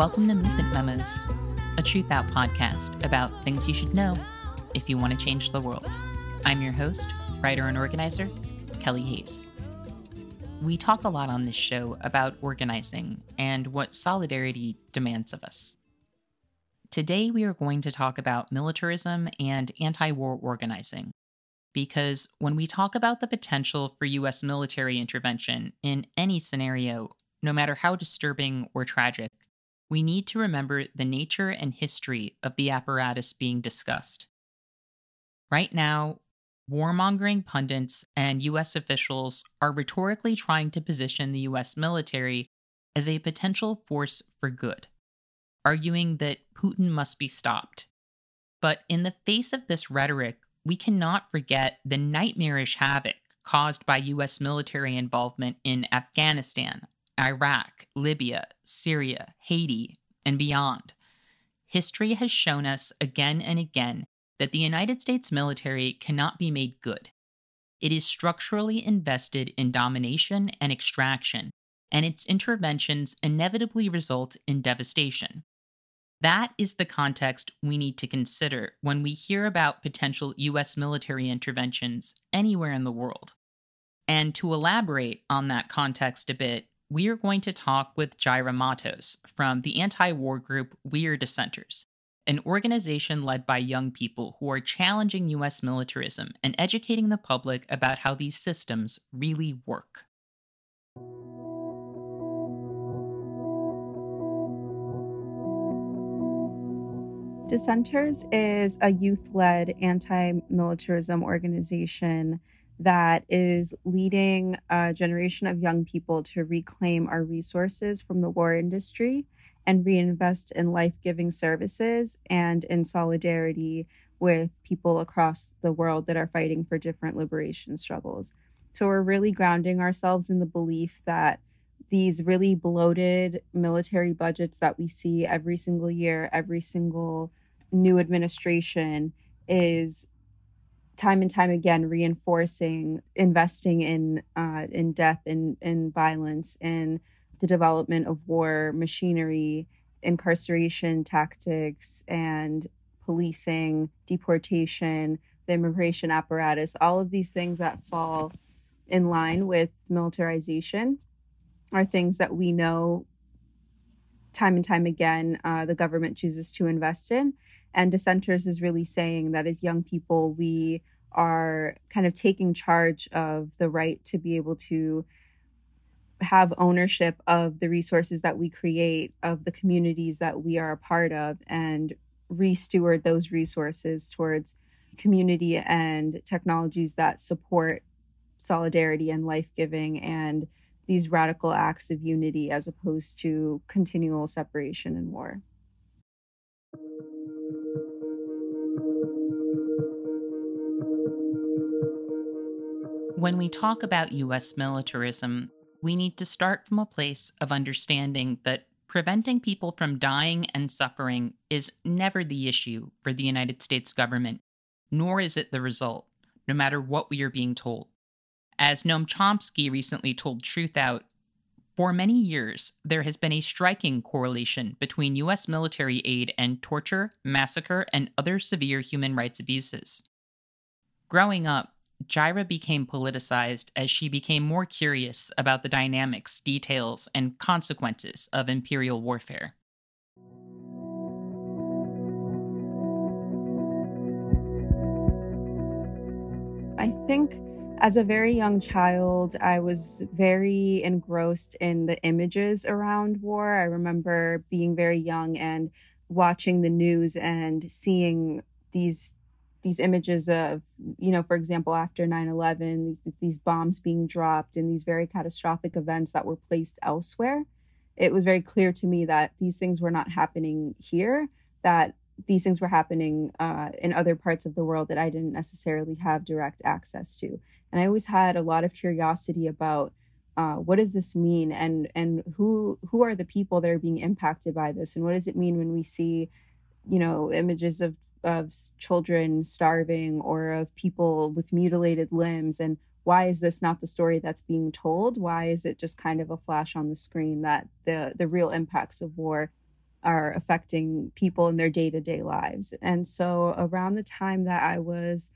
Welcome to Movement Memos, a Truth Out podcast about things you should know if you want to change the world. I'm your host, writer, and organizer, Kelly Hayes. We talk a lot on this show about organizing and what solidarity demands of us. Today, we are going to talk about militarism and anti war organizing. Because when we talk about the potential for US military intervention in any scenario, no matter how disturbing or tragic, we need to remember the nature and history of the apparatus being discussed. Right now, warmongering pundits and US officials are rhetorically trying to position the US military as a potential force for good arguing that Putin must be stopped. But in the face of this rhetoric, we cannot forget the nightmarish havoc caused by US military involvement in Afghanistan, Iraq, Libya, Syria, Haiti, and beyond. History has shown us again and again that the United States military cannot be made good. It is structurally invested in domination and extraction, and its interventions inevitably result in devastation. That is the context we need to consider when we hear about potential US military interventions anywhere in the world. And to elaborate on that context a bit, we are going to talk with Jaira Matos from the anti war group We Are Dissenters, an organization led by young people who are challenging US militarism and educating the public about how these systems really work. Dissenters is a youth led anti militarism organization that is leading a generation of young people to reclaim our resources from the war industry and reinvest in life giving services and in solidarity with people across the world that are fighting for different liberation struggles. So we're really grounding ourselves in the belief that these really bloated military budgets that we see every single year, every single new administration is time and time again reinforcing investing in uh, in death and in violence in the development of war machinery incarceration tactics and policing deportation the immigration apparatus. All of these things that fall in line with militarization are things that we know time and time again uh, the government chooses to invest in and dissenters is really saying that as young people, we are kind of taking charge of the right to be able to have ownership of the resources that we create, of the communities that we are a part of, and resteward those resources towards community and technologies that support solidarity and life giving and these radical acts of unity as opposed to continual separation and war. When we talk about US militarism, we need to start from a place of understanding that preventing people from dying and suffering is never the issue for the United States government, nor is it the result, no matter what we are being told. As Noam Chomsky recently told Truth Out, for many years, there has been a striking correlation between U.S. military aid and torture, massacre, and other severe human rights abuses. Growing up, Jaira became politicized as she became more curious about the dynamics, details, and consequences of imperial warfare. I think as a very young child, I was very engrossed in the images around war. I remember being very young and watching the news and seeing these these images of you know for example after 9-11 these, these bombs being dropped and these very catastrophic events that were placed elsewhere it was very clear to me that these things were not happening here that these things were happening uh, in other parts of the world that i didn't necessarily have direct access to. And i always had a lot of curiosity about uh, what does this mean? And and who who are the people that are being impacted by this? And what does it mean when we see you know images of of children starving or of people with mutilated limbs and why is this not the story that's being told? Why is it just kind of a flash on the screen that the the real impacts of war are affecting people in their day-to-day lives? And so around the time that i was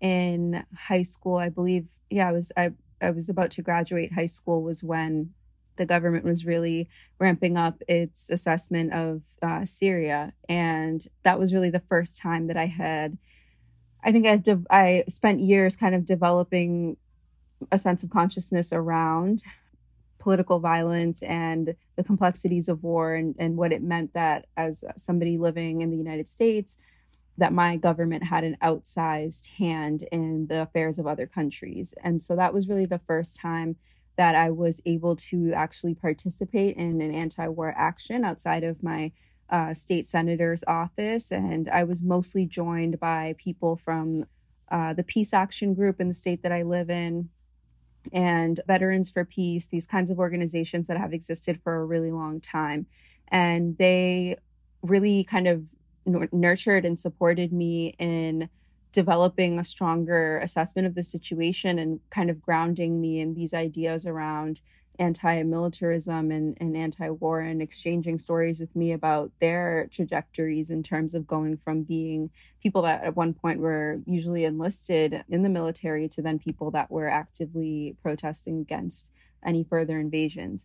in high school i believe yeah i was i, I was about to graduate high school was when the government was really ramping up its assessment of uh, syria and that was really the first time that i had i think i, de- I spent years kind of developing a sense of consciousness around political violence and the complexities of war and, and what it meant that as somebody living in the United States, that my government had an outsized hand in the affairs of other countries. And so that was really the first time that I was able to actually participate in an anti war action outside of my uh, state senator's office. And I was mostly joined by people from uh, the Peace Action Group in the state that I live in, and Veterans for Peace, these kinds of organizations that have existed for a really long time. And they really kind of n- nurtured and supported me in developing a stronger assessment of the situation and kind of grounding me in these ideas around anti-militarism and, and anti-war and exchanging stories with me about their trajectories in terms of going from being people that at one point were usually enlisted in the military to then people that were actively protesting against any further invasions.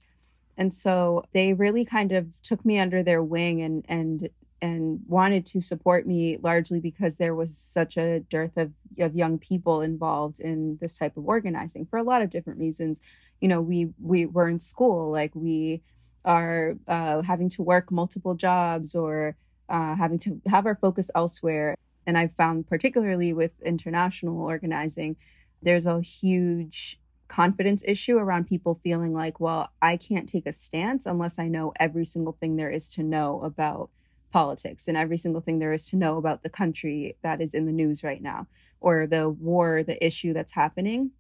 And so they really kind of took me under their wing and and and wanted to support me largely because there was such a dearth of, of young people involved in this type of organizing for a lot of different reasons. You know we we were in school like we are uh, having to work multiple jobs or uh, having to have our focus elsewhere. And i've found particularly with international organizing there's a huge confidence issue around people feeling like well i can't take a stance unless i know every single thing there is to know about politics and every single thing there is to know about the country that is in the news right now or the war the issue that's happening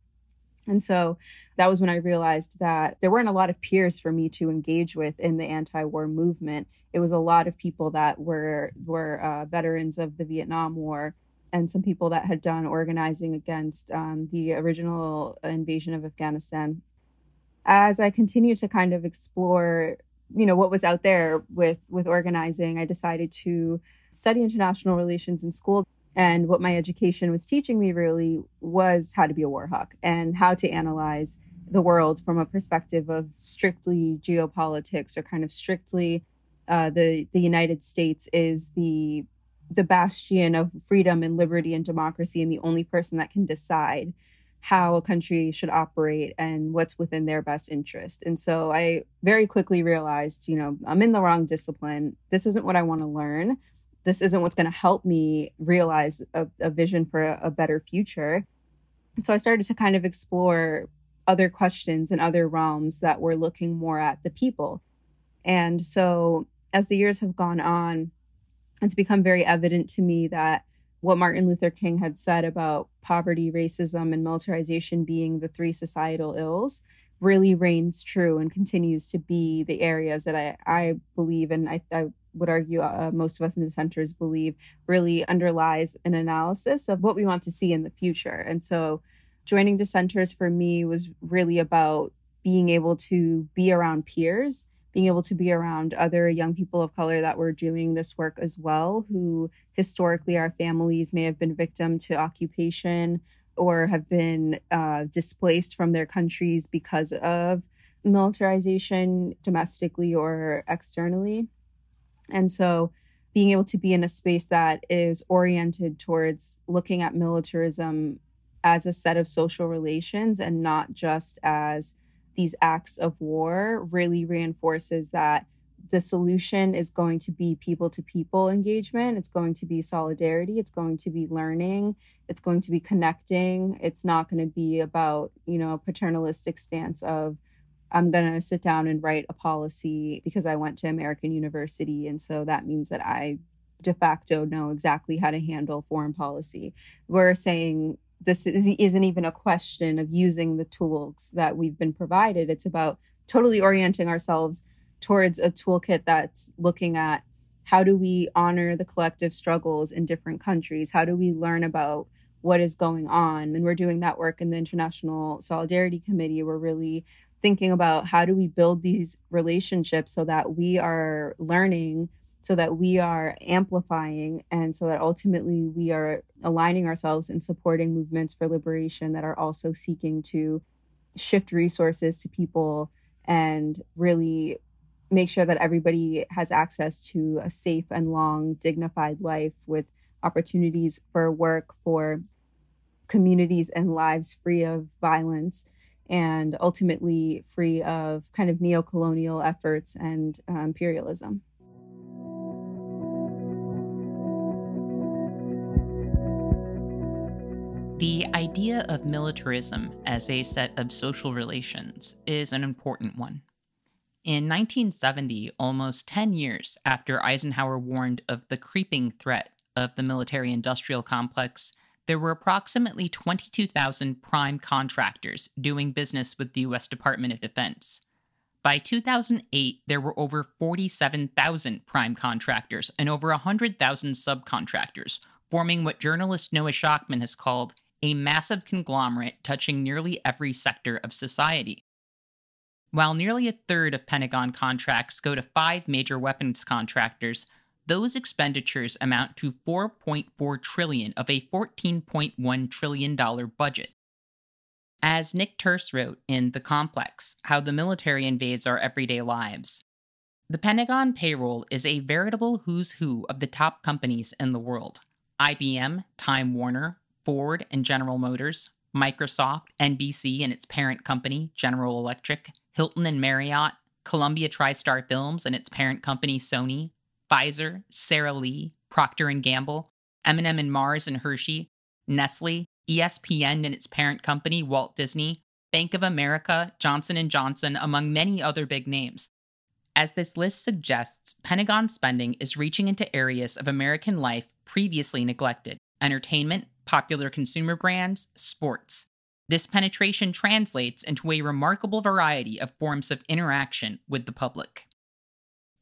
and so that was when I realized that there weren't a lot of peers for me to engage with in the anti-war movement. It was a lot of people that were were uh, veterans of the Vietnam War, and some people that had done organizing against um, the original invasion of Afghanistan. As I continued to kind of explore, you know, what was out there with with organizing, I decided to study international relations in school. And what my education was teaching me really was how to be a war hawk and how to analyze the world from a perspective of strictly geopolitics or kind of strictly uh, the the United States is the the bastion of freedom and liberty and democracy and the only person that can decide how a country should operate and what's within their best interest. And so I very quickly realized, you know, I'm in the wrong discipline. This isn't what I want to learn this isn't what's going to help me realize a, a vision for a, a better future. And so I started to kind of explore other questions and other realms that were looking more at the people. And so as the years have gone on, it's become very evident to me that what Martin Luther King had said about poverty, racism, and militarization being the three societal ills really reigns true and continues to be the areas that I, I believe and I, I would argue uh, most of us in dissenters believe really underlies an analysis of what we want to see in the future. And so joining dissenters for me was really about being able to be around peers, being able to be around other young people of color that were doing this work as well, who historically our families may have been victim to occupation or have been uh, displaced from their countries because of militarization domestically or externally. And so being able to be in a space that is oriented towards looking at militarism as a set of social relations and not just as these acts of war really reinforces that the solution is going to be people to people engagement. It's going to be solidarity. It's going to be learning. It's going to be connecting. It's not going to be about, you know, a paternalistic stance of, I'm going to sit down and write a policy because I went to American University. And so that means that I de facto know exactly how to handle foreign policy. We're saying this is, isn't even a question of using the tools that we've been provided. It's about totally orienting ourselves towards a toolkit that's looking at how do we honor the collective struggles in different countries? How do we learn about what is going on? And we're doing that work in the International Solidarity Committee. We're really thinking about how do we build these relationships so that we are learning so that we are amplifying and so that ultimately we are aligning ourselves and supporting movements for liberation that are also seeking to shift resources to people and really make sure that everybody has access to a safe and long dignified life with opportunities for work for communities and lives free of violence and ultimately free of kind of neo-colonial efforts and uh, imperialism idea of militarism as a set of social relations is an important one. In 1970, almost 10 years after Eisenhower warned of the creeping threat of the military industrial complex, there were approximately 22,000 prime contractors doing business with the U.S. Department of Defense. By 2008, there were over 47,000 prime contractors and over 100,000 subcontractors, forming what journalist Noah Shachtman has called a massive conglomerate touching nearly every sector of society. While nearly a third of Pentagon contracts go to five major weapons contractors, those expenditures amount to 4.4 trillion of a 14.1 trillion dollar budget. As Nick Turse wrote in The Complex, How the Military Invades Our Everyday Lives, the Pentagon payroll is a veritable who's who of the top companies in the world. IBM, Time Warner, Ford and General Motors, Microsoft, NBC and its parent company, General Electric, Hilton and Marriott, Columbia TriStar Films and its parent company, Sony, Pfizer, Sara Lee, Procter & Gamble, M&M and Mars and Hershey, Nestle, ESPN and its parent company, Walt Disney, Bank of America, Johnson & Johnson, among many other big names. As this list suggests, Pentagon spending is reaching into areas of American life previously neglected entertainment, popular consumer brands, sports. This penetration translates into a remarkable variety of forms of interaction with the public.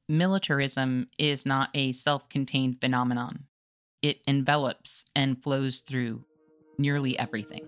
Militarism is not a self contained phenomenon, it envelops and flows through nearly everything.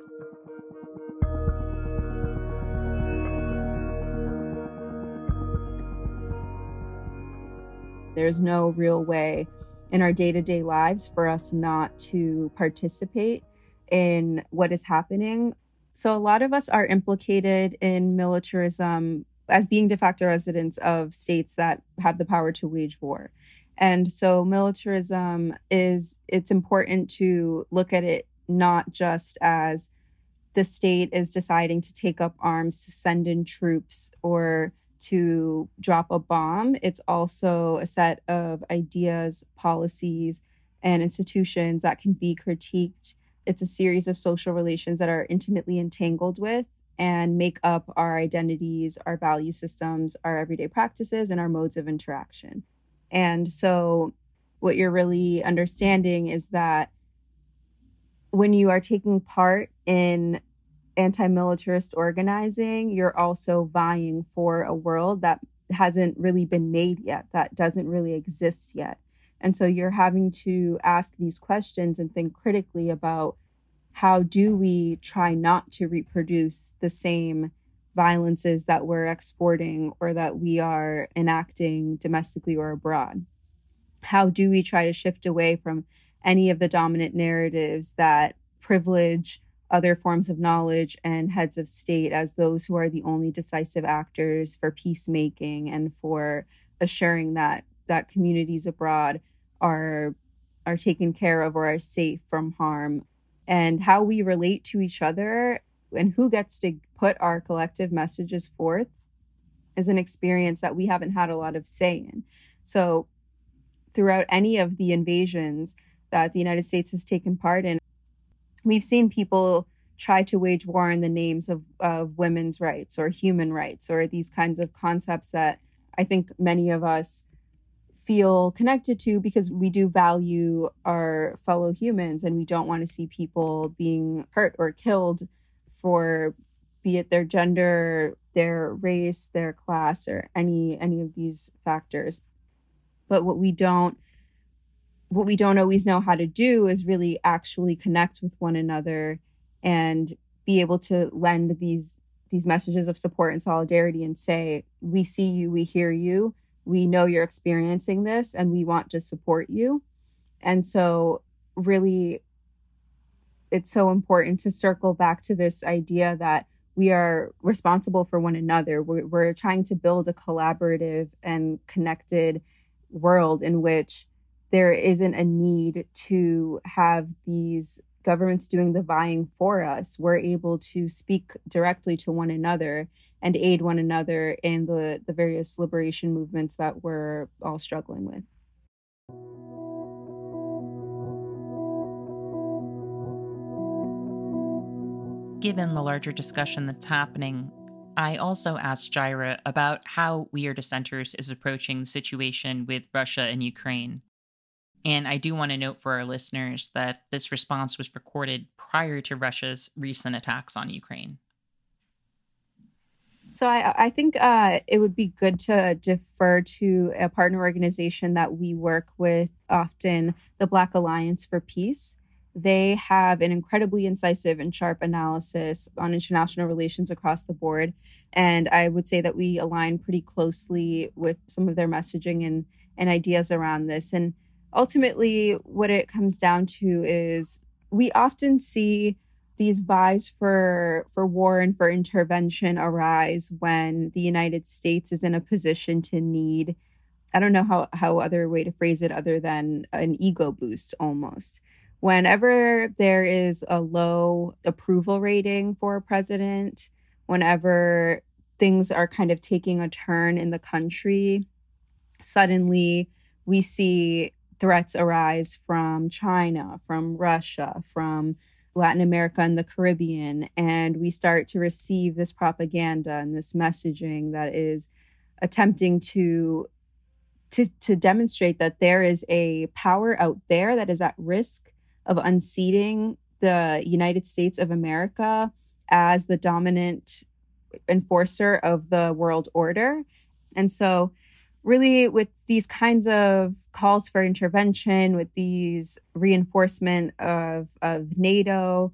There's no real way in our day to day lives for us not to participate in what is happening. So, a lot of us are implicated in militarism as being de facto residents of states that have the power to wage war. And so, militarism is, it's important to look at it not just as the state is deciding to take up arms to send in troops or to drop a bomb. It's also a set of ideas, policies, and institutions that can be critiqued. It's a series of social relations that are intimately entangled with and make up our identities, our value systems, our everyday practices, and our modes of interaction. And so, what you're really understanding is that when you are taking part in anti militarist organizing, you're also vying for a world that hasn't really been made yet, that doesn't really exist yet. And so you're having to ask these questions and think critically about how do we try not to reproduce the same violences that we're exporting or that we are enacting domestically or abroad? How do we try to shift away from any of the dominant narratives that privilege other forms of knowledge and heads of state as those who are the only decisive actors for peacemaking and for assuring that that communities abroad are are taken care of or are safe from harm. And how we relate to each other and who gets to put our collective messages forth is an experience that we haven't had a lot of say in. So throughout any of the invasions that the United States has taken part in we've seen people try to wage war in the names of, of women's rights or human rights or these kinds of concepts that I think many of us feel connected to because we do value our fellow humans and we don't want to see people being hurt or killed for be it their gender their race their class or any any of these factors. But what we don't what we don't always know how to do is really actually connect with one another and be able to lend these these messages of support and solidarity and say we see you we hear you we know you're experiencing this and we want to support you. And so, really, it's so important to circle back to this idea that we are responsible for one another. We're, we're trying to build a collaborative and connected world in which there isn't a need to have these governments doing the vying for us. We're able to speak directly to one another and aid one another in the, the various liberation movements that we're all struggling with. Given the larger discussion that's happening, I also asked Jaira about how We Are Dissenters is approaching the situation with Russia and Ukraine. And I do want to note for our listeners that this response was recorded prior to Russia's recent attacks on Ukraine. So I, I think uh, it would be good to defer to a partner organization that we work with often, the Black Alliance for Peace. They have an incredibly incisive and sharp analysis on international relations across the board. And I would say that we align pretty closely with some of their messaging and, and ideas around this. And ultimately, what it comes down to is we often see these vies for for war and for intervention arise when the United States is in a position to need I don't know how how other way to phrase it other than an ego boost almost. Whenever there is a low approval rating for a president, whenever things are kind of taking a turn in the country, suddenly we see threats arise from China, from Russia, from Latin America and the Caribbean. And we start to receive this propaganda and this messaging that is attempting to, to, to demonstrate that there is a power out there that is at risk of unseating the United States of America as the dominant enforcer of the world order. And so really with these kinds of calls for intervention with these reinforcement of, of nato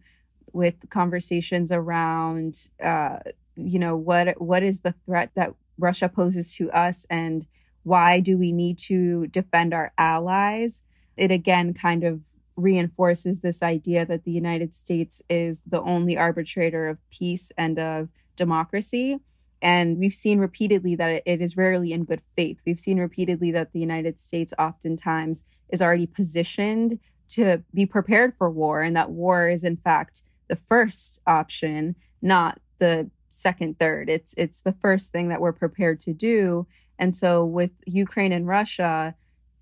with conversations around uh, you know what what is the threat that russia poses to us and why do we need to defend our allies? It again kind of reinforces this idea that the united states is the only arbitrator of peace and of democracy and we've seen repeatedly that it is rarely in good faith. We've seen repeatedly that the United States oftentimes is already positioned to be prepared for war, and that war is, in fact, the first option, not the second, third. It's it's the first thing that we're prepared to do. And so with Ukraine and Russia,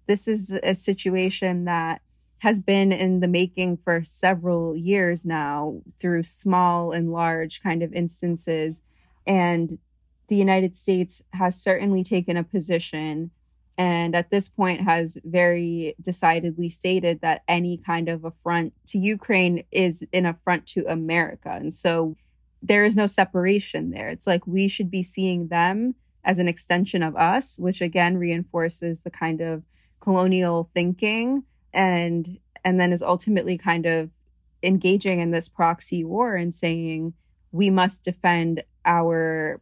this is a situation that has been in the making for several years now through small and large kind of instances. And the United States has certainly taken a position and at this point has very decidedly stated that any kind of affront to Ukraine is an affront to America. And so there is no separation there. It's like we should be seeing them as an extension of us, which again reinforces the kind of colonial thinking and and then is ultimately kind of engaging in this proxy war and saying we must defend our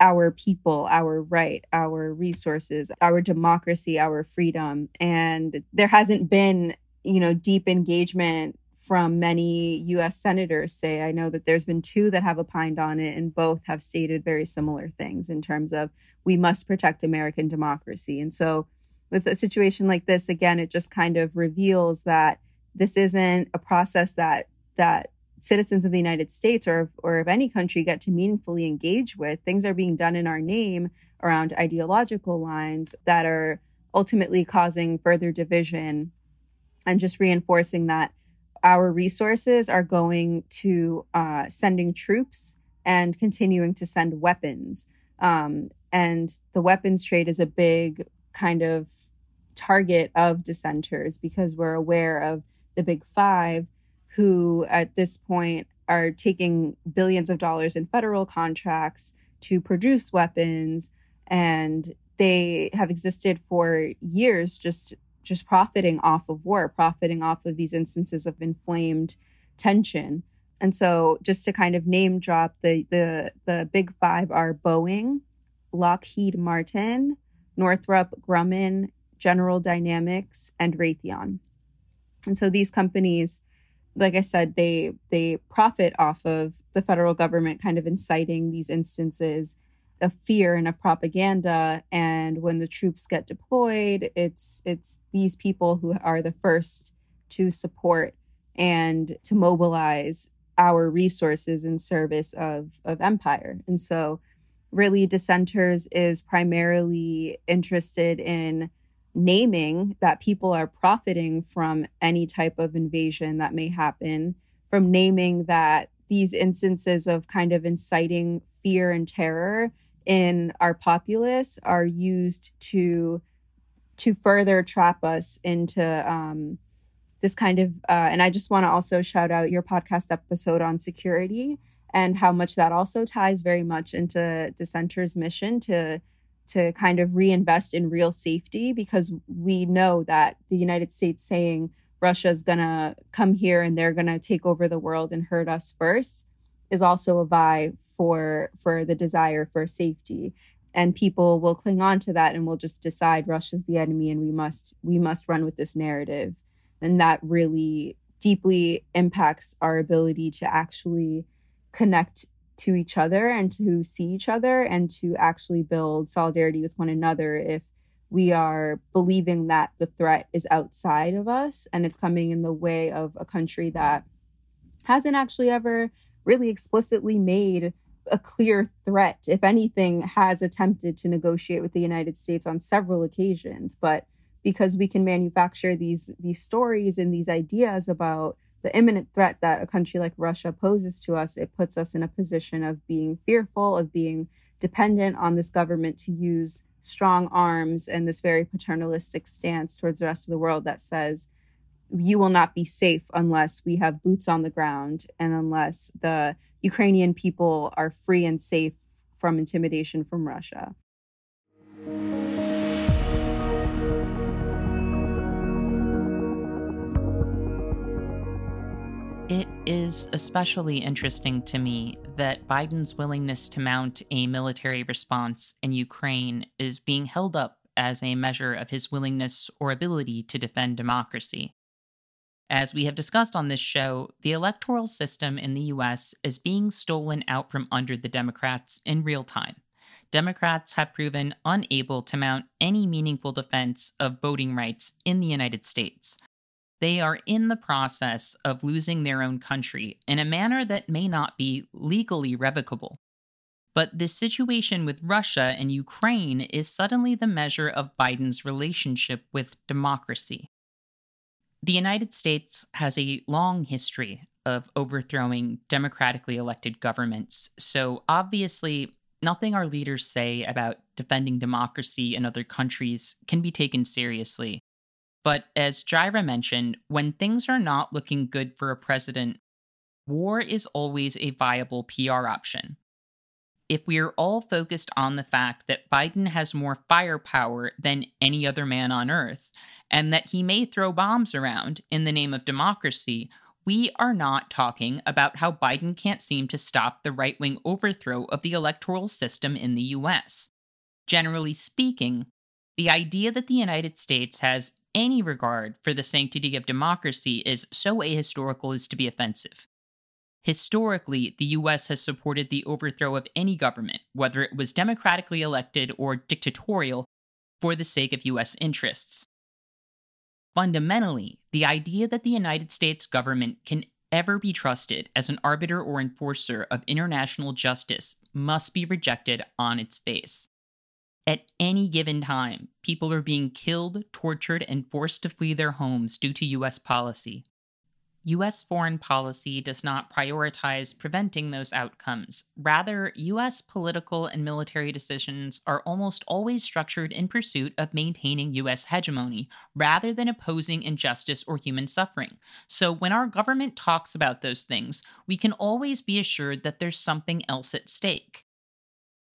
our people, our right, our resources, our democracy, our freedom. And there hasn't been, you know, deep engagement from many US senators say. I know that there's been two that have opined on it, and both have stated very similar things in terms of we must protect American democracy. And so, with a situation like this, again, it just kind of reveals that this isn't a process that that citizens of the United States or or of any country get to meaningfully engage with. Things are being done in our name around ideological lines that are ultimately causing further division and just reinforcing that our resources are going to uh, sending troops and continuing to send weapons. Um, and the weapons trade is a big kind of target of dissenters because we're aware of the big five who at this point are taking billions of dollars in federal contracts to produce weapons and they have existed for years just just profiting off of war profiting off of these instances of inflamed tension and so just to kind of name drop the the the big 5 are Boeing, Lockheed Martin, Northrop Grumman, General Dynamics, and Raytheon. And so these companies, like I said, they they profit off of the federal government kind of inciting these instances of fear and of propaganda. And when the troops get deployed, it's it's these people who are the first to support and to mobilize our resources in service of of empire. And so really dissenters is primarily interested in naming that people are profiting from any type of invasion that may happen, from naming that these instances of kind of inciting fear and terror in our populace are used to to further trap us into um, this kind of uh, and i just want to also shout out your podcast episode on security and how much that also ties very much into dissenters mission to to kind of reinvest in real safety because we know that the united states saying russia's gonna come here and they're gonna take over the world and hurt us first is also a vie for for the desire for safety. And people will cling on to that and will just decide russia's the enemy and we must we must run with this narrative. And that really deeply impacts our ability to actually connect to each other and to see each other and to actually build solidarity with one another if we are believing that the threat is outside of us and it's coming in the way of a country that hasn't actually ever really explicitly made a clear threat. If anything, has attempted to negotiate with the United States on several occasions, but because we can manufacture these these stories and these ideas about the imminent threat that a country like Russia poses to us, it puts us in a position of being fearful, of being dependent on this government to use strong arms and this very paternalistic stance towards the rest of the world that says you will not be safe unless we have boots on the ground and unless the Ukrainian people are free and safe from intimidation from Russia. Is especially interesting to me that Biden's willingness to mount a military response in Ukraine is being held up as a measure of his willingness or ability to defend democracy. As we have discussed on this show, the electoral system in the US is being stolen out from under the Democrats in real time. Democrats have proven unable to mount any meaningful defense of voting rights in the United States, they are in the process of losing their own country in a manner that may not be legally revocable. But this situation with Russia and Ukraine is suddenly the measure of Biden's relationship with democracy. The United States has a long history of overthrowing democratically elected governments, so obviously, nothing our leaders say about defending democracy in other countries can be taken seriously. But as Jaira mentioned, when things are not looking good for a president, war is always a viable PR option. If we are all focused on the fact that Biden has more firepower than any other man on earth, and that he may throw bombs around in the name of democracy, we are not talking about how Biden can't seem to stop the right wing overthrow of the electoral system in the US. Generally speaking, the idea that the United States has any regard for the sanctity of democracy is so ahistorical as to be offensive. Historically, the US has supported the overthrow of any government, whether it was democratically elected or dictatorial, for the sake of US interests. Fundamentally, the idea that the United States government can ever be trusted as an arbiter or enforcer of international justice must be rejected on its face. At any given time, people are being killed, tortured, and forced to flee their homes due to US policy. US foreign policy does not prioritize preventing those outcomes. Rather, US political and military decisions are almost always structured in pursuit of maintaining US hegemony, rather than opposing injustice or human suffering. So, when our government talks about those things, we can always be assured that there's something else at stake.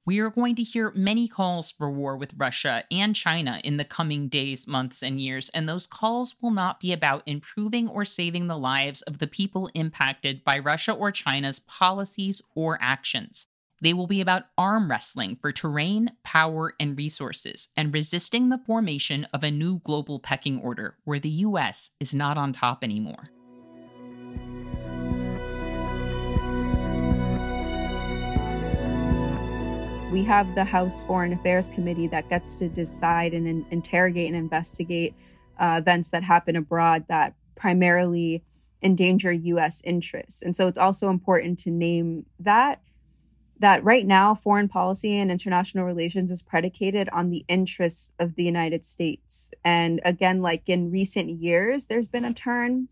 We are going to hear many calls for war with Russia and China in the coming days, months, and years, and those calls will not be about improving or saving the lives of the people impacted by Russia or China's policies or actions. They will be about arm wrestling for terrain, power, and resources, and resisting the formation of a new global pecking order where the US is not on top anymore. We have the House Foreign Affairs Committee that gets to decide and in- interrogate and investigate uh, events that happen abroad that primarily endanger US interests. And so it's also important to name that that right now foreign policy and international relations is predicated on the interests of the United States. And again like in recent years there's been a turn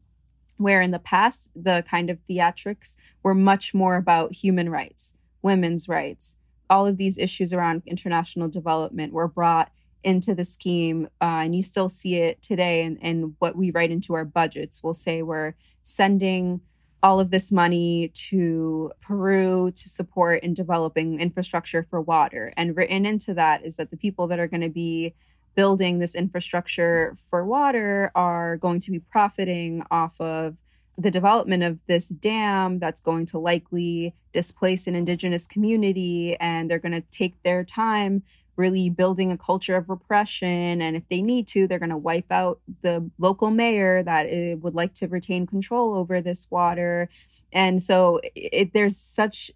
where in the past the kind of theatrics were much more about human rights, women's rights, all of these issues around international development were brought into the scheme uh, and you still see it today and in what we write into our budgets. We'll say we're sending all of this money to peru to support in developing infrastructure for water. And written into that is that the people that are going to be building this infrastructure for water are going to be profiting off of the development of this dam that's going to likely displace an indigenous community and they're going to take their time really building a culture of repression and if they need to they're going to wipe out the local mayor that eh, would like to retain control over this water. And so it, there's such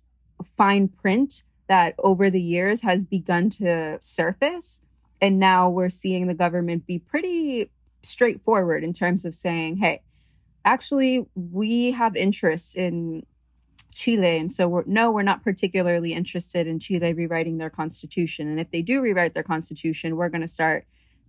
fine print that over the years has begun to surface and now we're seeing the government be pretty straightforward in terms of saying hey actually, we have interests in Chile. And so, we're, no, we're not particularly interested in Chile rewriting their constitution. And if they do rewrite their constitution, we're going to start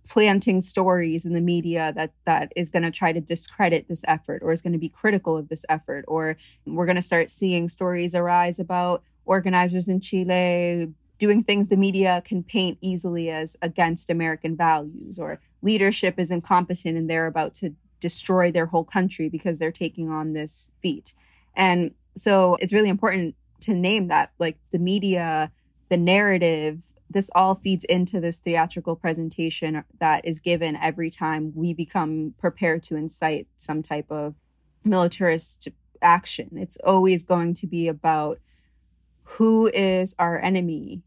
planting stories in the media that that is going to try to discredit this effort or is going to be critical of this effort or we're going to start seeing stories arise about organizers in Chile doing things the media can paint easily as against American values or leadership is incompetent and they're about to destroy their whole country because they're taking on this feat. And so it's really important to name that like the media, the narrative, this all feeds into this theatrical presentation that is given every time we become prepared to incite some type of militarist action. It's always going to be about who is our enemy?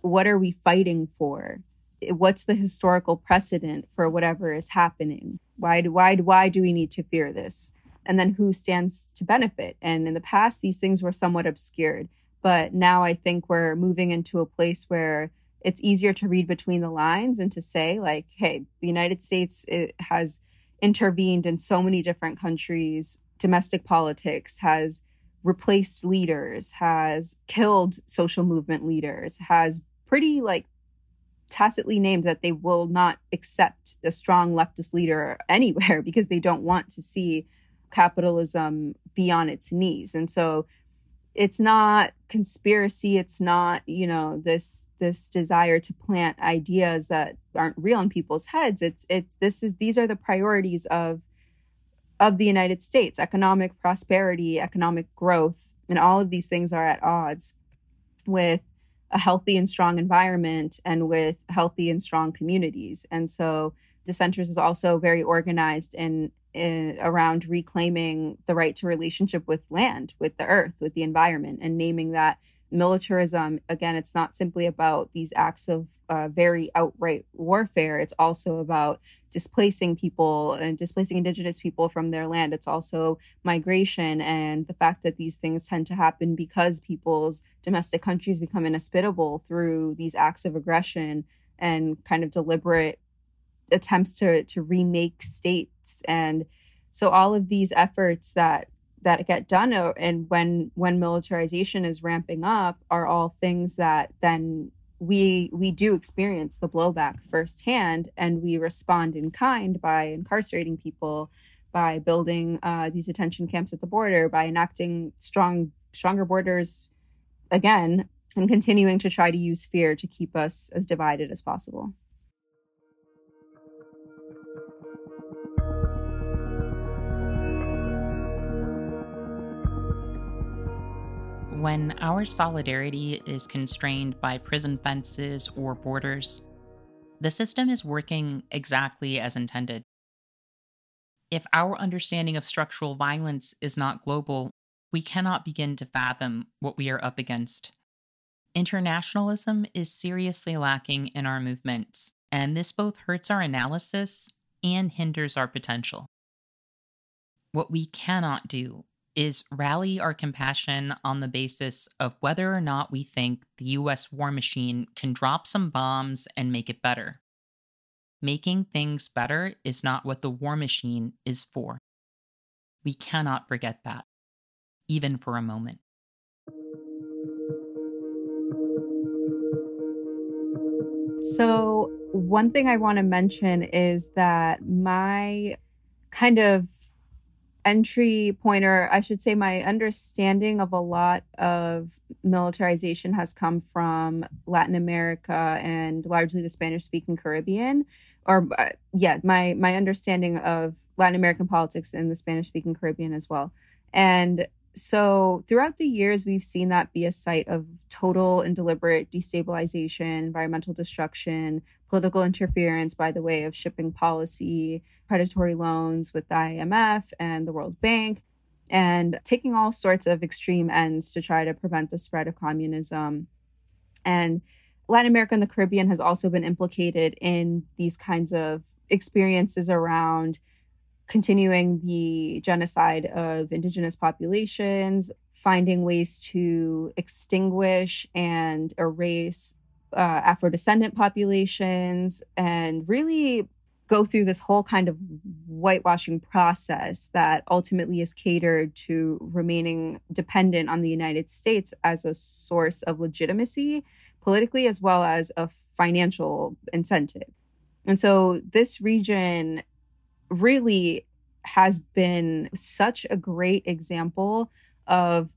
What are we fighting for? What's the historical precedent for whatever is happening? Why do why why do we need to fear this? And then who stands to benefit? And in the past, these things were somewhat obscured, but now I think we're moving into a place where it's easier to read between the lines and to say like, hey, the United States has intervened in so many different countries. Domestic politics has replaced leaders, has killed social movement leaders, has pretty like tacitly named that they will not accept a strong leftist leader anywhere because they don't want to see capitalism be on its knees. And so it's not conspiracy it's not you know this this desire to plant ideas that aren't real in people's heads it's it's this is these are the priorities of of the united states economic prosperity economic growth and all of these things are at odds with a healthy and strong environment and with healthy and strong communities. And so Dissenters is also very organized in, in around reclaiming the right to relationship with land, with the earth, with the environment, and naming that militarism again it's not simply about these acts of uh, very outright warfare. It's also about displacing people and displacing indigenous people from their land. It's also migration and the fact that these things tend to happen because people's domestic countries become inhospitable through these acts of aggression and kind of deliberate attempts to to remake states. And so all of these efforts that that get done and when when militarization is ramping up are all things that then we we do experience the blowback firsthand and we respond in kind by incarcerating people by building uh, these detention camps at the border by enacting strong stronger borders again and continuing to try to use fear to keep us as divided as possible when our solidarity is constrained by prison fences or borders, the system is working exactly as intended. If our understanding of structural violence is not global, we cannot begin to fathom what we are up against. Internationalism is seriously lacking in our movements, and this both hurts our analysis and hinders our potential. What we cannot do is rally our compassion on the basis of whether or not we think the US war machine can drop some bombs and make it better. Making things better is not what the war machine is for. We cannot forget that, even for a moment. So, one thing I want to mention is that my kind of entry pointer, I should say, my understanding of a lot of militarization has come from Latin America and largely the Spanish speaking Caribbean. Or, uh, yeah, my, my understanding of Latin American politics in the Spanish speaking Caribbean as well. And so throughout the years, we've seen that be a site of total and deliberate destabilization, environmental destruction, political interference by the way of shipping policy, predatory loans with the IMF and the World Bank, and taking all sorts of extreme ends to try to prevent the spread of communism. And Latin America and the Caribbean has also been implicated in these kinds of experiences around continuing the genocide of indigenous populations, finding ways to extinguish and erase uh, Afro descendant populations, and really go through this whole kind of whitewashing process that ultimately is catered to remaining dependent on the United States as a source of legitimacy politically as well as a financial incentive. And so this region really has been such a great example of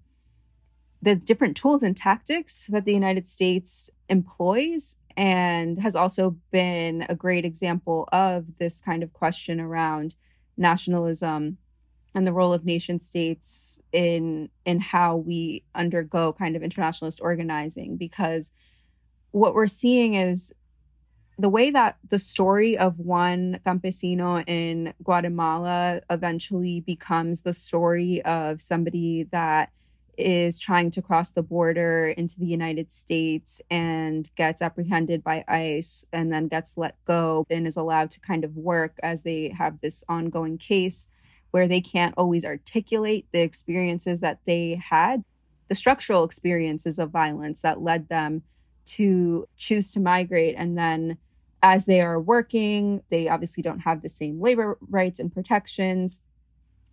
the different tools and tactics that the United States employs and has also been a great example of this kind of question around nationalism and the role of nation states in in how we undergo kind of internationalist organizing because what we're seeing is the way that the story of one campesino in Guatemala eventually becomes the story of somebody that is trying to cross the border into the United States and gets apprehended by ICE and then gets let go and is allowed to kind of work as they have this ongoing case where they can't always articulate the experiences that they had, the structural experiences of violence that led them to choose to migrate and then as they are working, they obviously don't have the same labor rights and protections.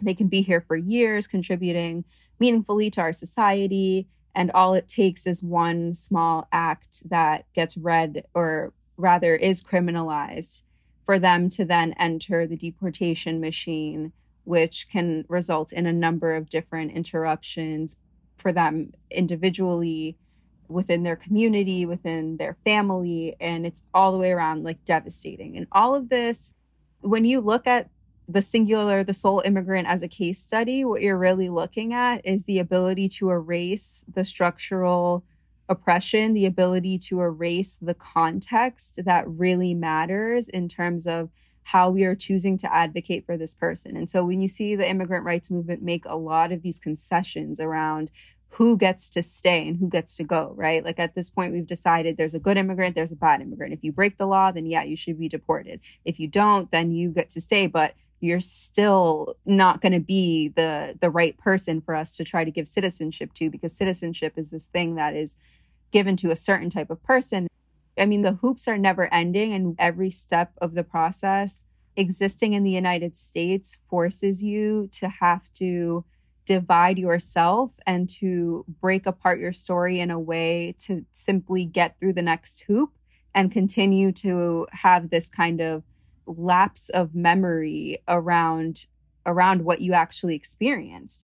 They can be here for years, contributing meaningfully to our society. And all it takes is one small act that gets read, or rather is criminalized, for them to then enter the deportation machine, which can result in a number of different interruptions for them individually within their community, within their family, and it's all the way around like devastating. And all of this, when you look at the singular, the sole immigrant as a case study, what you're really looking at is the ability to erase the structural oppression, the ability to erase the context that really matters in terms of how we are choosing to advocate for this person. And so when you see the immigrant rights movement make a lot of these concessions around who gets to stay and who gets to go, right? Like at this point, we've decided there's a good immigrant, there's a bad immigrant. If you break the law, then yeah, you should be deported. If you don't, then you get to stay, but you're still not going to be the the right person for us to try to give citizenship to because citizenship is this thing that is given to a certain type of person. I mean, the hoops are never ending and every step of the process existing in the United States forces you to have to divide yourself and to break apart your story in a way to simply get through the next hoop and continue to have this kind of lapse of memory around around what you actually experienced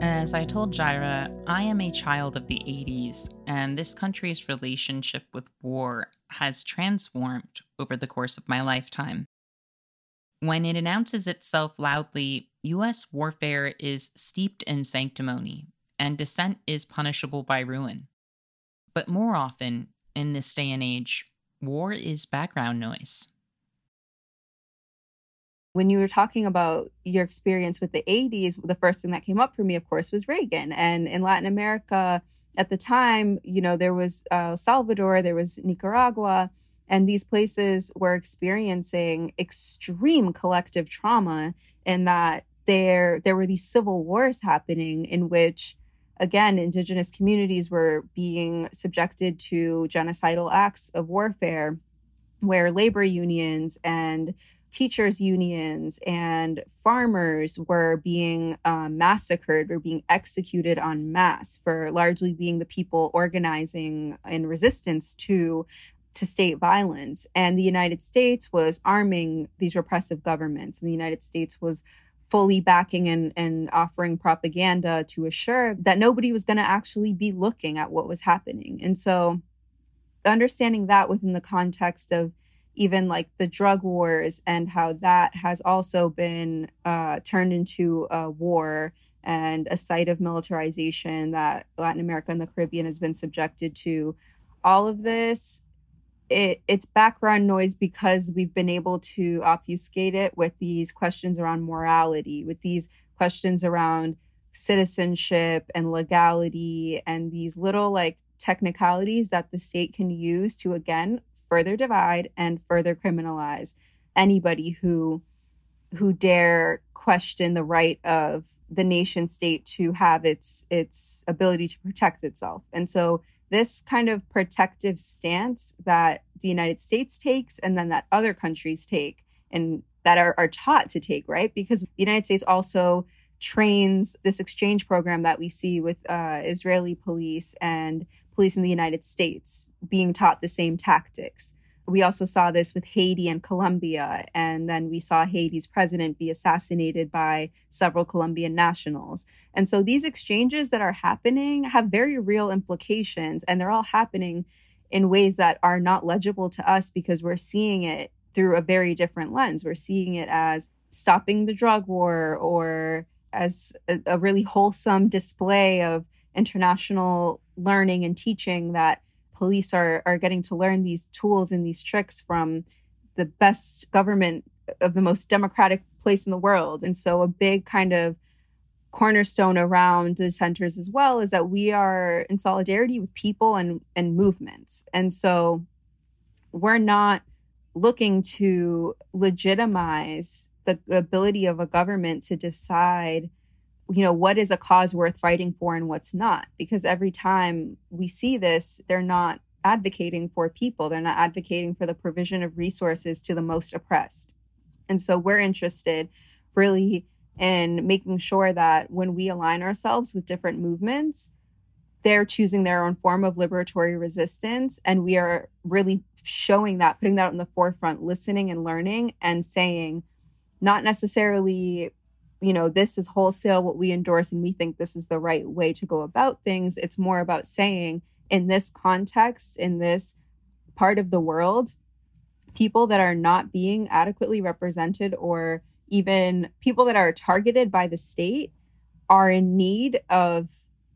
Uh, As I told Jaira, I am a child of the 80s, and this country's relationship with war has transformed over the course of my lifetime. When it announces itself loudly, US warfare is steeped in sanctimony, and dissent is punishable by ruin. But more often, in this day and age, war is background noise. When you were talking about your experience with the 80s, the first thing that came up for me, of course, was Reagan. And in Latin America at the time, you know, there was uh, Salvador, there was Nicaragua, and these places were experiencing extreme collective trauma in that there there were these civil wars happening in which again indigenous communities were being subjected to genocidal acts of warfare where labor unions and teachers unions and farmers were being um, massacred or being executed en masse for largely being the people organizing in resistance to to state violence. And the united states was arming these repressive governments. And the united states was fully backing and, and offering propaganda to assure that nobody was going to actually be looking at what was happening. And so understanding that within the context of even like the drug wars and how that has also been uh, turned into a war and a site of militarization that Latin America and the Caribbean has been subjected to. All of this, it, it's background noise because we've been able to obfuscate it with these questions around morality, with these questions around citizenship and legality, and these little like technicalities that the state can use to again further divide and further criminalize anybody who who dare question the right of the nation state to have its its ability to protect itself. And so this kind of protective stance that the United States takes and then that other countries take and that are, are taught to take, right? Because the United States also trains this exchange program that we see with uh, Israeli police and police in the United States being taught the same tactics we also saw this with Haiti and Colombia. And then we saw Haiti's president be assassinated by several Colombian nationals. And so these exchanges that are happening have very real implications, and they're all happening in ways that are not legible to us because we're seeing it through a very different lens. We're seeing it as stopping the drug war or as a, a really wholesome display of international learning and teaching that police are are getting to learn these tools and these tricks from the best government of the most democratic place in the world. And so a big kind of cornerstone around Dissenters as well is that we are in solidarity with people and and movements. And so we're not looking to legitimize the ability of a government to decide you know, what is a cause worth fighting for and what's not? Because every time we see this, they're not advocating for people, they're not advocating for the provision of resources to the most oppressed. And so we're interested really in making sure that when we align ourselves with different movements, they're choosing their own form of liberatory resistance. And we are really showing that, putting that in the forefront, listening and learning and saying, not necessarily you know, this is wholesale what we endorse and we think this is the right way to go about things. It's more about saying, in this context, in this part of the world, people that are not being adequately represented or even people that are targeted by the state are in need of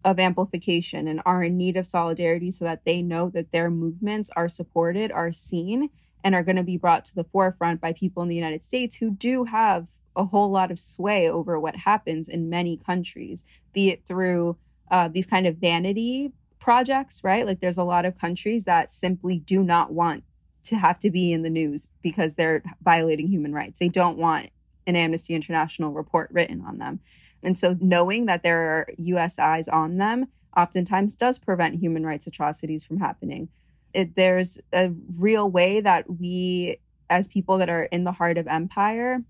of amplification and are in need of solidarity so that they know that their movements are supported, are seen, and are going to be brought to the forefront by people in the United States who do have a whole lot of sway over what happens in many countries, be it through uh, these kind of vanity projects, right? Like there's a lot of countries that simply do not want to have to be in the news because they're violating human rights. They don't want an Amnesty International report written on them. And so knowing that there are US eyes on them oftentimes does prevent human rights atrocities from happening. It, there's a real way that we, as people that are in the heart of empire,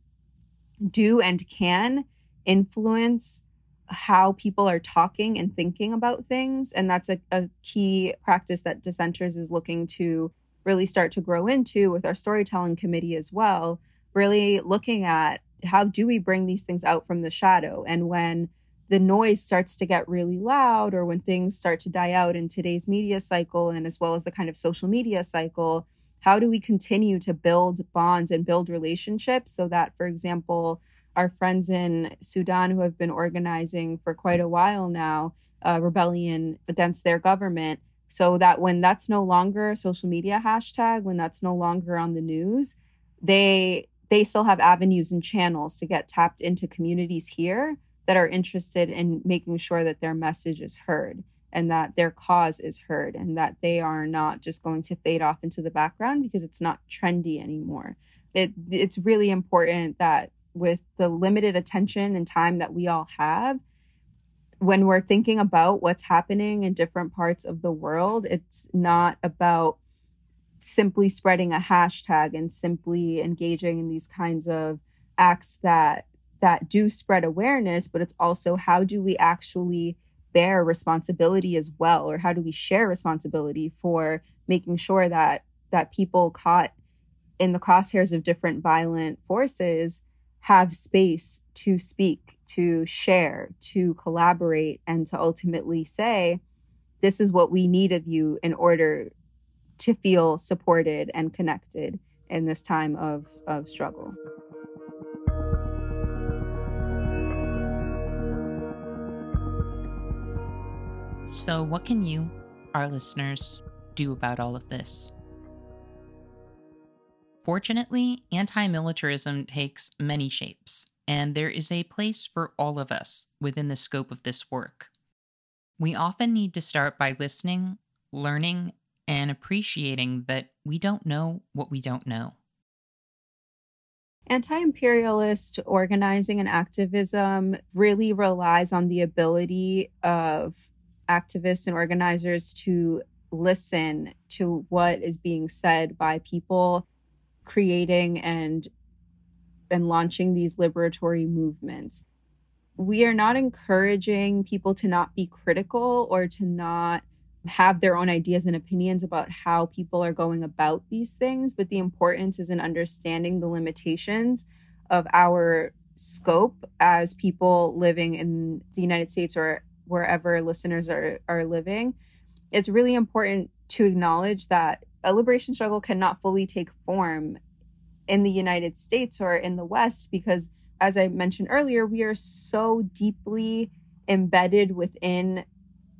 do and can influence how people are talking and thinking about things. And that's a, a key practice that Dissenters is looking to really start to grow into with our storytelling committee as well. Really looking at how do we bring these things out from the shadow? And when the noise starts to get really loud or when things start to die out in today's media cycle and as well as the kind of social media cycle, how do we continue to build bonds and build relationships so that, for example, our friends in Sudan who have been organizing for quite a while now, rebellion against their government, so that when that's no longer a social media hashtag, when that's no longer on the news, they they still have avenues and channels to get tapped into communities here that are interested in making sure that their message is heard and that their cause is heard and that they are not just going to fade off into the background because it's not trendy anymore. It, it's really important that with the limited attention and time that we all have, when we're thinking about what's happening in different parts of the world, it's not about simply spreading a hashtag and simply engaging in these kinds of acts that that do spread awareness, but it's also how do we actually bear responsibility as well or how do we share responsibility for making sure that that people caught in the crosshairs of different violent forces have space to speak to share to collaborate and to ultimately say this is what we need of you in order to feel supported and connected in this time of, of struggle. So, what can you, our listeners, do about all of this? Fortunately, anti militarism takes many shapes, and there is a place for all of us within the scope of this work. We often need to start by listening, learning, and appreciating that we don't know what we don't know. Anti imperialist organizing and activism really relies on the ability of activists and organizers to listen to what is being said by people creating and and launching these liberatory movements. We are not encouraging people to not be critical or to not have their own ideas and opinions about how people are going about these things, but the importance is in understanding the limitations of our scope as people living in the United States or wherever listeners are are living it's really important to acknowledge that a liberation struggle cannot fully take form in the United States or in the West because as I mentioned earlier we are so deeply embedded within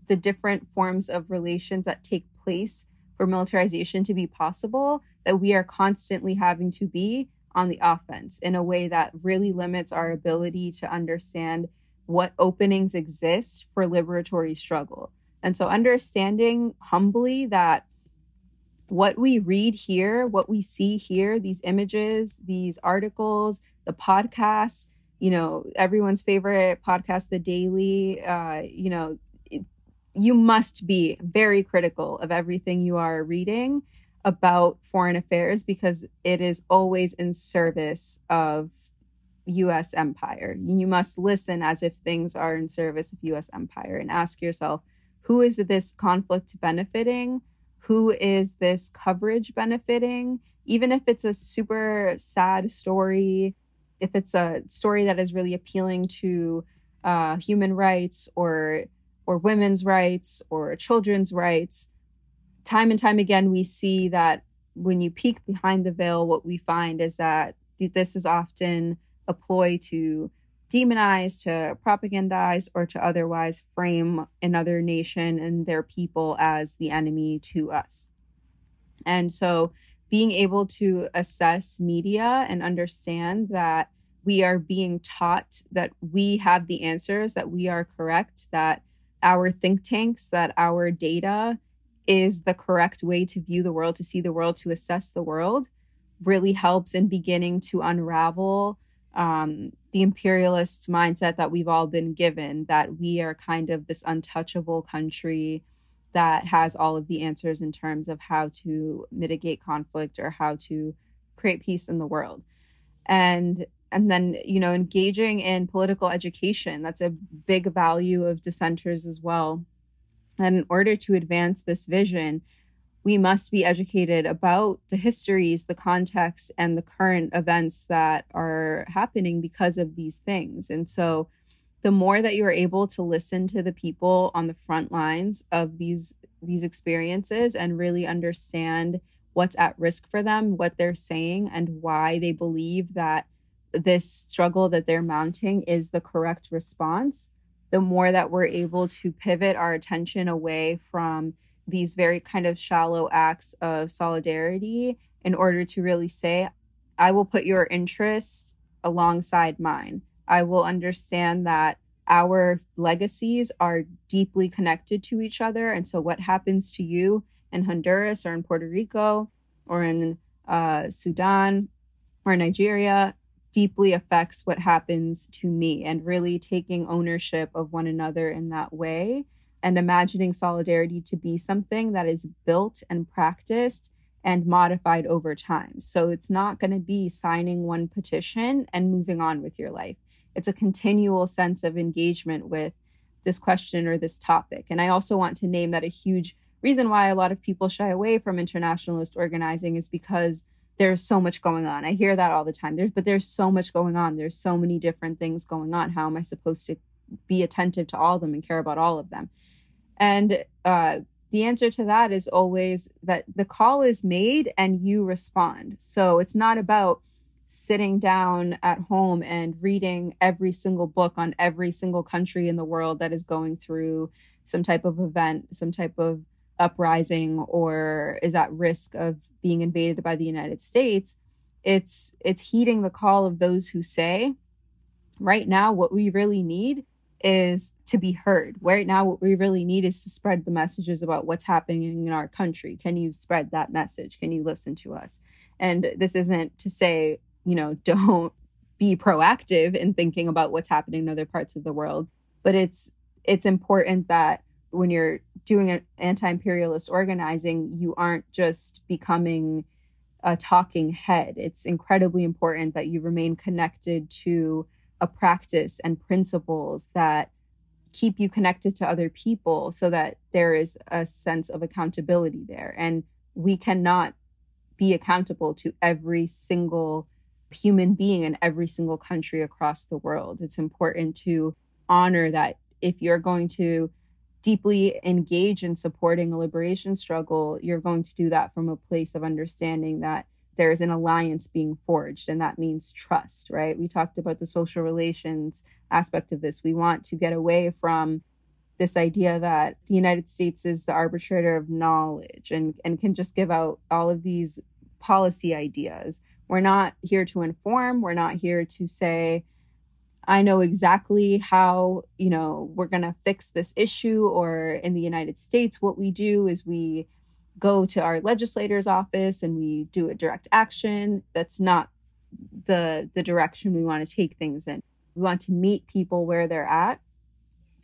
the different forms of relations that take place for militarization to be possible that we are constantly having to be on the offense in a way that really limits our ability to understand what openings exist for liberatory struggle. And so understanding humbly that what we read here, what we see here, these images, these articles, the podcasts, you know, everyone's favorite podcast, The Daily, uh, you know, it, you must be very critical of everything you are reading about foreign affairs because it is always in service of US empire. You must listen as if things are in service of US empire and ask yourself, who is this conflict benefiting? Who is this coverage benefiting? Even if it's a super sad story, if it's a story that is really appealing to uh, human rights or or women's rights or children's rights, time and time again we see that when you peek behind the veil, what we find is that this is often a ploy to demonize, to propagandize, or to otherwise frame another nation and their people as the enemy to us. And so being able to assess media and understand that we are being taught that we have the answers, that we are correct, that our think tanks, that our data is the correct way to view the world, to see the world, to assess the world, really helps in beginning to unravel um, the imperialist mindset that we've all been given that we are kind of this untouchable country that has all of the answers in terms of how to mitigate conflict or how to create peace in the world. And and then you know engaging in political education that's a big value of dissenters as well. And in order to advance this vision we must be educated about the histories, the context, and the current events that are happening because of these things. And so, the more that you're able to listen to the people on the front lines of these these experiences and really understand what's at risk for them, what they're saying, and why they believe that this struggle that they're mounting is the correct response, the more that we're able to pivot our attention away from these very kind of shallow acts of solidarity in order to really say, I will put your interests alongside mine. I will understand that our legacies are deeply connected to each other. And so, what happens to you in Honduras or in Puerto Rico or in uh, Sudan or Nigeria deeply affects what happens to me. And really taking ownership of one another in that way and imagining solidarity to be something that is built and practiced and modified over time. So it's not going to be signing one petition and moving on with your life. It's a continual sense of engagement with this question or this topic. And I also want to name that a huge reason why a lot of people shy away from internationalist organizing is because there's so much going on. I hear that all the time. There's but there's so much going on. There's so many different things going on. How am I supposed to be attentive to all of them and care about all of them? And uh, the answer to that is always that the call is made and you respond. So it's not about sitting down at home and reading every single book on every single country in the world that is going through some type of event, some type of uprising or is at risk of being invaded by the United States. It's it's heeding the call of those who say right now what we really need is to be heard. Right now, what we really need is to spread the messages about what's happening in our country. Can you spread that message? Can you listen to us? And this isn't to say, you know, don't be proactive in thinking about what's happening in other parts of the world, but it's it's important that when you're doing an anti-imperialist organizing, you aren't just becoming a talking head. It's incredibly important that you remain connected to a practice and principles that keep you connected to other people so that there is a sense of accountability there. And we cannot be accountable to every single human being in every single country across the world. It's important to honor that if you're going to deeply engage in supporting a liberation struggle, you're going to do that from a place of understanding that there's an alliance being forged and that means trust right? We talked about the social relations aspect of this. We want to get away from this idea that the united states is the arbitrator of knowledge and, and can just give out all of these policy ideas. We're not here to inform. We're not here to say i know exactly how you know we're going to fix this issue or in the united states what we do is we go to our legislator's office and we do a direct action. That's not the the direction we want to take things in. We want to meet people where they're at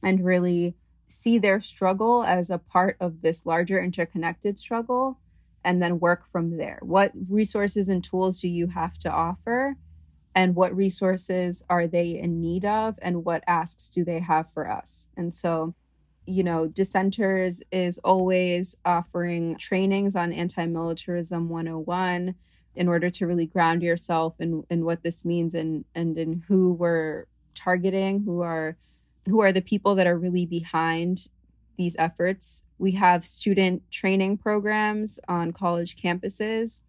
and really see their struggle as a part of this larger interconnected struggle and then work from there. What resources and tools do you have to offer? And what resources are they in need of? And what asks do they have for us? And so you know, Dissenters is always offering trainings on anti militarism 101 in order to really ground yourself in, in what this means and, and in who we're targeting, who are who are the people that are really behind these efforts. We have student training programs on college campuses.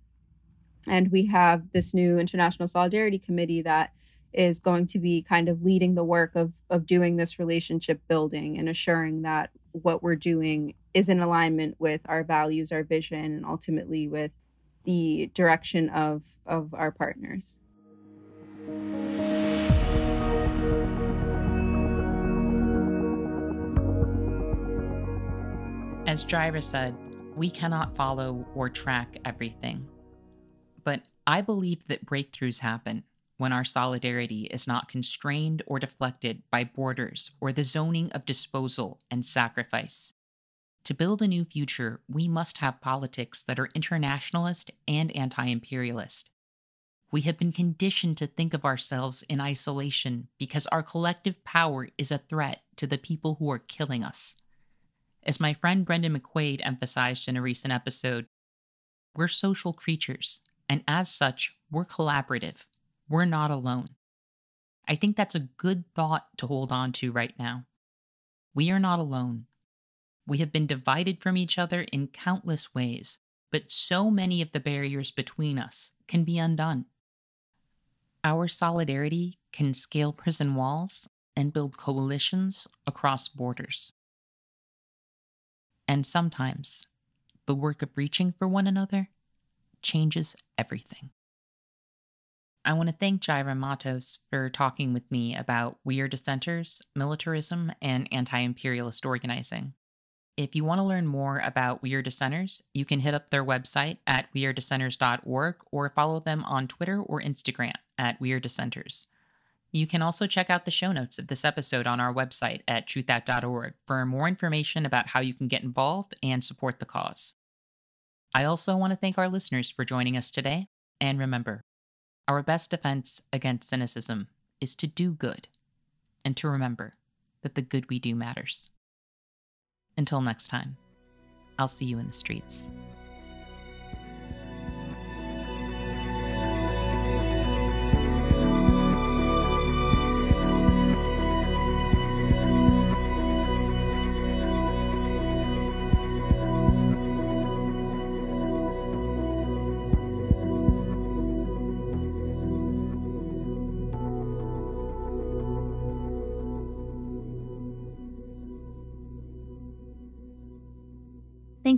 And we have this new International Solidarity Committee that is going to be kind of leading the work of of doing this relationship building and assuring that what we're doing is in alignment with our values, our vision, and ultimately with the direction of of our partners. As Jaira said, we cannot follow or track everything. But I believe that breakthroughs happen when our solidarity is not constrained or deflected by borders or the zoning of disposal and sacrifice. To build a new future, we must have politics that are internationalist and anti imperialist. We have been conditioned to think of ourselves in isolation because our collective power is a threat to the people who are killing us. As my friend Brendan McQuade emphasized in a recent episode, we're social creatures, and as such, we're collaborative we're not alone. I think that's a good thought to hold on to right now. We are not alone. We have been divided from each other in countless ways, but so many of the barriers between us can be undone. Our solidarity can scale prison walls and build coalitions across borders. And sometimes the work of reaching for one another changes everything. I want to thank Jaira Matos for talking with me about We Are Dissenters, militarism, and anti imperialist organizing. If you want to learn more about We Are Dissenters, you can hit up their website at wearedissenters.org or follow them on Twitter or Instagram at We Are Dissenters. You can also check out the show notes of this episode on our website at truthout.org for more information about how you can get involved and support the cause. I also want to thank our listeners for joining us today. And remember, our best defense against cynicism is to do good and to remember that the good we do matters. Until next time, I'll see you in the streets.